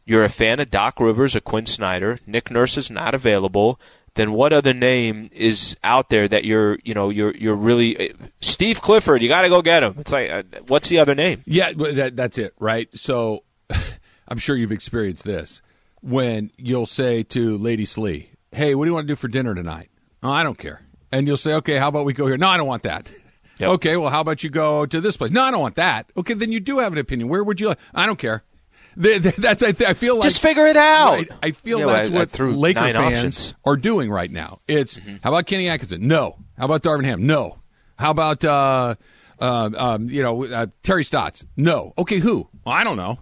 you're a fan of Doc Rivers or Quin Snyder. Nick Nurse is not available then what other name is out there that you're you know you're you're really Steve Clifford? You got to go get him. It's like uh, what's the other name? Yeah, that, that's it, right? So I'm sure you've experienced this when you'll say to Lady Slee, "Hey, what do you want to do for dinner tonight?" Oh, I don't care. And you'll say, "Okay, how about we go here?" No, I don't want that. Yep. Okay, well, how about you go to this place? No, I don't want that. Okay, then you do have an opinion. Where would you like? I don't care that's I, I, feel like just figure it out. Right, I feel yeah, that's what I Laker fans options. are doing right now. It's mm-hmm. how about Kenny Atkinson? No. How about Darvin Ham? No. How about uh, uh, um, you know uh, Terry Stotts? No. Okay, who? Well, I don't know.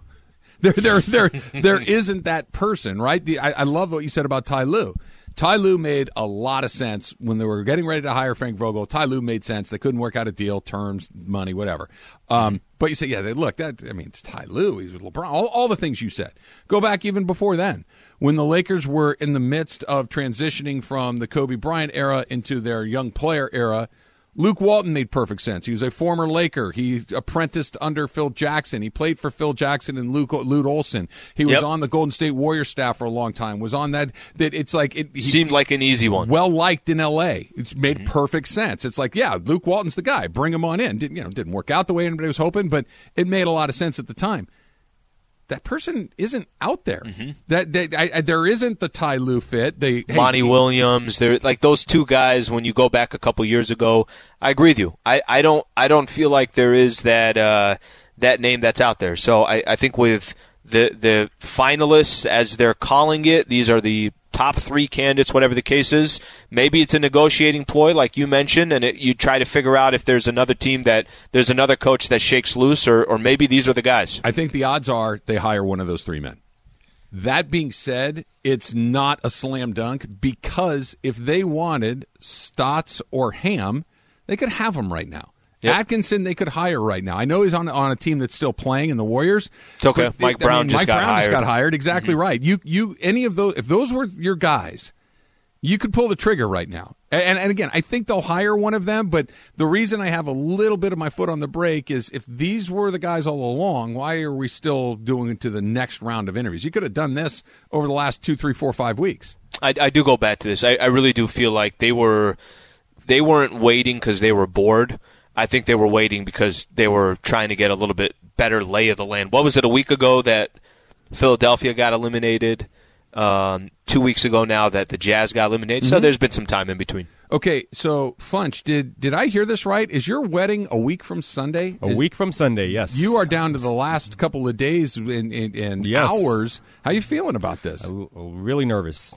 There, there, there, there isn't that person, right? The, I, I love what you said about Ty Lue. Ty Lue made a lot of sense when they were getting ready to hire Frank Vogel. Ty Lue made sense. They couldn't work out a deal, terms, money, whatever. Um, but you say, yeah, they, look, that I mean, it's Ty Lue. He's with LeBron. All, all the things you said. Go back even before then, when the Lakers were in the midst of transitioning from the Kobe Bryant era into their young player era. Luke Walton made perfect sense. He was a former Laker. He apprenticed under Phil Jackson. He played for Phil Jackson and Luke Lute Olson. He was yep. on the Golden State Warriors staff for a long time. Was on that. That it's like it he, seemed like an easy one. Well liked in L.A. It made mm-hmm. perfect sense. It's like yeah, Luke Walton's the guy. Bring him on in. Didn't you know? Didn't work out the way anybody was hoping, but it made a lot of sense at the time that person isn't out there. Mm-hmm. That, that I, there isn't the Ty Lue fit. They hey, Monty Williams. They're like those two guys. When you go back a couple years ago, I agree with you. I, I don't I don't feel like there is that uh, that name that's out there. So I, I think with the the finalists as they're calling it, these are the top three candidates, whatever the case is. Maybe it's a negotiating ploy, like you mentioned, and it, you try to figure out if there's another team that there's another coach that shakes loose, or, or maybe these are the guys. I think the odds are they hire one of those three men. That being said, it's not a slam dunk because if they wanted Stotts or Ham, they could have them right now. Yep. Atkinson, they could hire right now. I know he's on on a team that's still playing in the Warriors. It's okay. Mike it, Brown I mean, just Mike got Brown hired. just got hired. Exactly mm-hmm. right. You you any of those if those were your guys, you could pull the trigger right now. And, and again, I think they'll hire one of them. But the reason I have a little bit of my foot on the brake is if these were the guys all along, why are we still doing it to the next round of interviews? You could have done this over the last two, three, four, five weeks. I, I do go back to this. I, I really do feel like they were they weren't waiting because they were bored I think they were waiting because they were trying to get a little bit better lay of the land. What was it a week ago that Philadelphia got eliminated? Um, two weeks ago now that the Jazz got eliminated. Mm-hmm. So there's been some time in between. Okay, so Funch, did did I hear this right? Is your wedding a week from Sunday? A Is, week from Sunday, yes. You are down to the last couple of days and yes. hours. How are you feeling about this? I'm really nervous.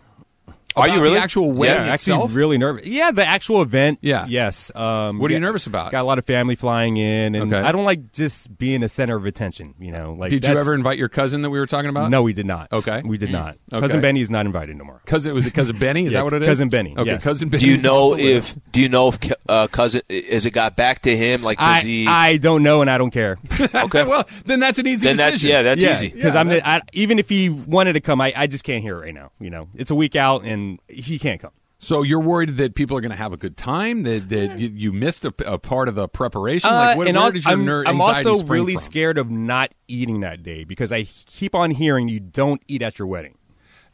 Are you really? The actual wedding yeah, itself? Actually, really nervous. Yeah, the actual event. Yeah. Yes. Um, what are you nervous about? Got a lot of family flying in, and okay. I don't like just being the center of attention. You know, like. Did you ever invite your cousin that we were talking about? No, we did not. Okay, we did not. Okay. Cousin Benny is not invited no more. Cousin was it cousin Benny? Is yeah, that what it is? Cousin Benny. Okay, yes. cousin Benny. Do you know if Do you know if uh, cousin is it got back to him? Like, I, he? I don't know, and I don't care. okay, well then that's an easy then decision. That's, yeah, that's yeah, easy. Because yeah, I'm the, I, even if he wanted to come, I, I just can't hear it right now. You know, it's a week out, and he can't come. So you're worried that people are going to have a good time? That, that you, you missed a, a, part of the preparation? Uh, like, what, and where does your I'm, ner- I'm also really from? scared of not eating that day because I keep on hearing you don't eat at your wedding.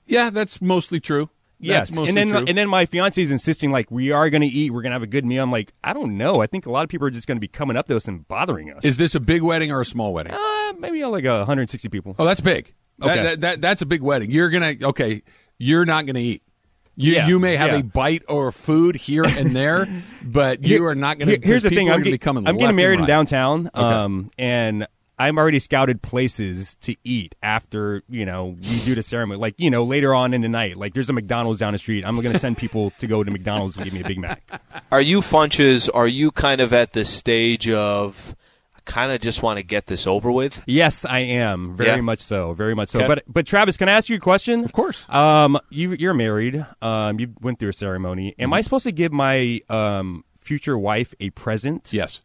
Yeah, that's mostly true. That's yes, and then true. and then my fiance is insisting like we are going to eat, we're going to have a good meal. I'm like, I don't know. I think a lot of people are just going to be coming up to us and bothering us. Is this a big wedding or a small wedding? Uh, maybe like 160 people. Oh, that's big. Okay. That, that, that, that's a big wedding. You're gonna okay. You're not gonna eat. You, yeah, you may have yeah. a bite or food here and there, but you are not going to. Here's the thing: I'm, get, coming I'm getting married right. in downtown, okay. um, and I'm already scouted places to eat after you know we do the ceremony. Like you know later on in the night, like there's a McDonald's down the street. I'm going to send people to go to McDonald's and give me a Big Mac. Are you Funchess? Are you kind of at the stage of? Kind of just want to get this over with? Yes, I am. Very yeah. much so. Very much so. Okay. But but Travis, can I ask you a question? Of course. Um, you you're married. Um, you went through a ceremony. Am mm-hmm. I supposed to give my um future wife a present. Yes.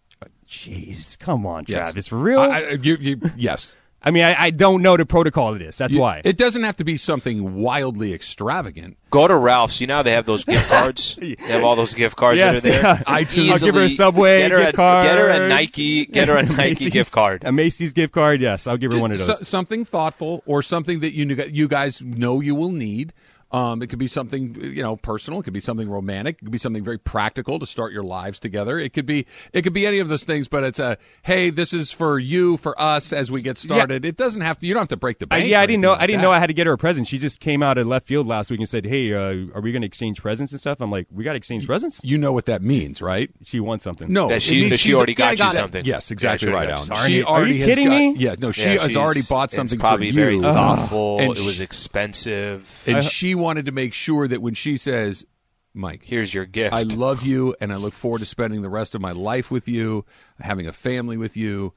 Jeez, come on, Yes. Travis, for real. I, I, I, you, you, yes. Mean, I, I don't know the protocol of this. That's You- why. It doesn't have to be something wildly extravagant. Go to Ralph's. You know how they have those gift cards. They have all those gift cards Yes, that are there. yeah. iTunes. I'll give her a Subway get her gift a, card. Get her a Nike. Get her a Nike Macy's- gift card. A Macy's gift card. Yes, I'll give her one of those. So- something thoughtful or something that you you guys know you will need. Um, it could be something you know personal. It could be something romantic. It could be something very practical to start your lives together. It could be it could be any of those things. But it's a hey, this is for you, for us as we get started. It doesn't have to. You don't have to break the I, bank. yeah, I didn't know. like I didn't that. know I had to get her a present. She just came out of left field last week and said, "Hey, uh, are we going to exchange presents and stuff?" I'm like, "We got to exchange presents." You know what that means, right? She wants something. No, That she, means that she already got, got you it. something. Yes, exactly Yeah, right, already Alan. got She it. Are already you has kidding got- me? Yeah, no, she Yeah, has already bought it's something probably for very you. thoughtful. And it was expensive. and she wanted to make sure that when she says, "Mike, Here's your gift. I love you, and I look forward to spending the rest of my life with you, having a family with you.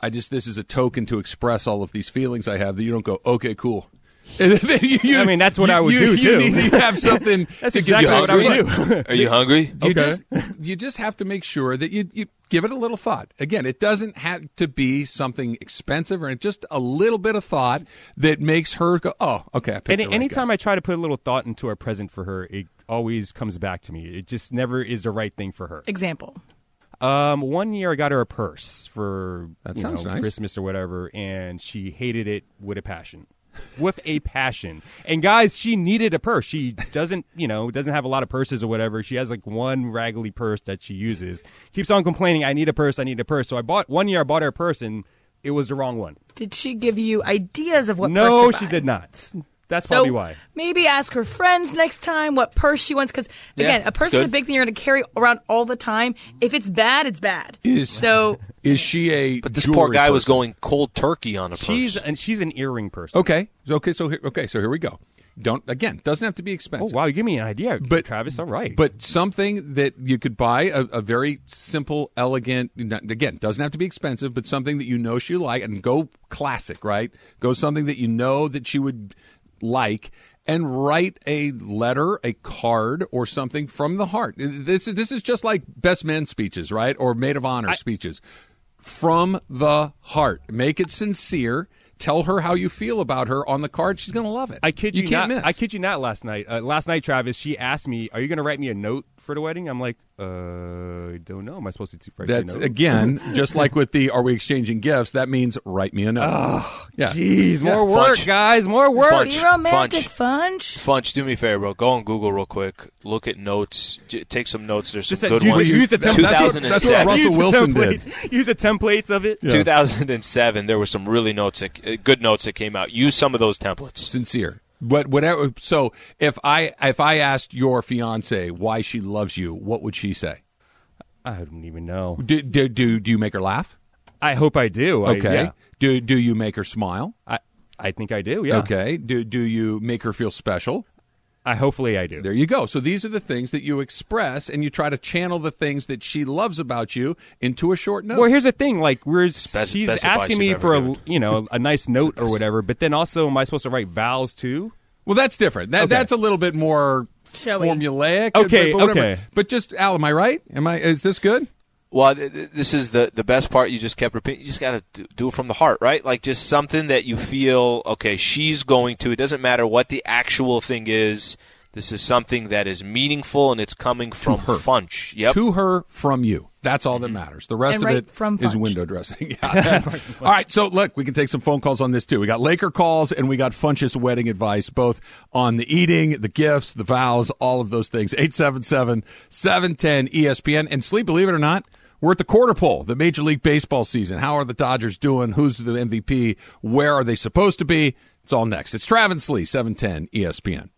I just this is a token to express all of these feelings I have. That you don't go, okay, cool. And then you- you- I mean, that's what you- I would you- do, you too. need to have something. That's to exactly what I would do. Are you hungry? You Okay. just you just have to make sure that you you give it a little thought. Again, it doesn't have to be something expensive, or just a little bit of thought that makes her go, "Oh, okay." I picked Any, the right anytime guy. I try to put a little thought into a present for her, it always comes back to me. It just never is the right thing for her. Example. Um, one year I got her a purse for That you sounds know, nice. Christmas or whatever, and she hated it with a passion. With a passion. And guys, she needed a purse. She doesn't, you know, doesn't have a lot of purses or whatever. She has like one raggedy purse that she uses. Keeps on complaining, I need a purse, I need a purse. So I bought one year I bought her a purse and it was the wrong one. Did she give you ideas of what purse no, she did not. That's So probably why. maybe ask her friends next time what purse she wants. Because again, Yeah, a purse is a big thing you're going to carry around all the time. If it's bad, it's bad. Is- so is she a? But this poor guy was going cold turkey on a purse. She's and she's an earring person. Okay, okay, so here, okay, so here we go. Don't again. Doesn't have to be Oh expensive. wow, you give me an idea, But- Travis. All right, But something that you could buy a, a very simple, elegant. not- Again, doesn't have to be expensive, but something that you know she like, and go classic, right? Go something that you know that she would like, and write a letter, a card, or something from the heart. This is this is just like best man speeches, right? Or maid of honor speeches from the heart. Make it sincere. Tell her how you feel about her on the card. She's going to love it. I kid you, can't not. miss. I kid you not. Last night, uh, last night, Travis, she asked me, "Are you going to write me a note for the wedding?" I'm like, "Uh, I don't know. Am I supposed to write you a That's note?" again, just like with the are we exchanging gifts? That means write me a note. yeah. Jeez, more Yeah. work, Funch. guys. More work. Funch. be romantic, Funch. Funch, do me a favor, bro. Go on Google real quick. Look at notes. J- take some notes. There's some Just good use, ones. use the templates. That's what- that's what 2007. Russell Use Wilson did. Use the templates of it. 2007. There were some really notes, that, uh, good notes that came out. Use some of those templates. Sincere. But whatever. So if I if I asked your fiance why she loves you, what would she say? I don't even know. Do do do, do you make her laugh? I hope I do. I- Okay. yeah. Do do you make her smile? I, I think I do. Yeah. Okay. Do do you make her feel special? I hopefully I do. There you go. So these are the things that you express, and you try to channel the things that she loves about you into a short note. Well, here's the thing. Like, we're best- she's best asking me for ever a you know a nice note or whatever, but then also am I supposed to write vows too? Well, that's different. That, Okay. That's a little bit more Showy. formulaic. Okay, but, but okay. But just Al, am I right? Am I? Is this good? Well, th- th- this is the the best part. You just kept repeating. You just got to do it from the heart, right? Like just something that you feel. Okay, she's going to. It doesn't matter what the actual thing is. This is something that is meaningful and it's coming from her. Funch. Yep. To her from you. That's all that mm-hmm. matters. The rest And of right it from is window dressing. Yeah. all right. So look, we can take some phone calls on this too. We got Laker calls and we got Funch's wedding advice, both on the eating, the gifts, the vows, all of those things. 877-710 ESPN. And sleep, believe it or not, we're at the quarter pole, the Major League Baseball season. How are the Dodgers doing? Who's the MVP? Where are they supposed to be? It's all next. It's Travis Lee, 710 ESPN.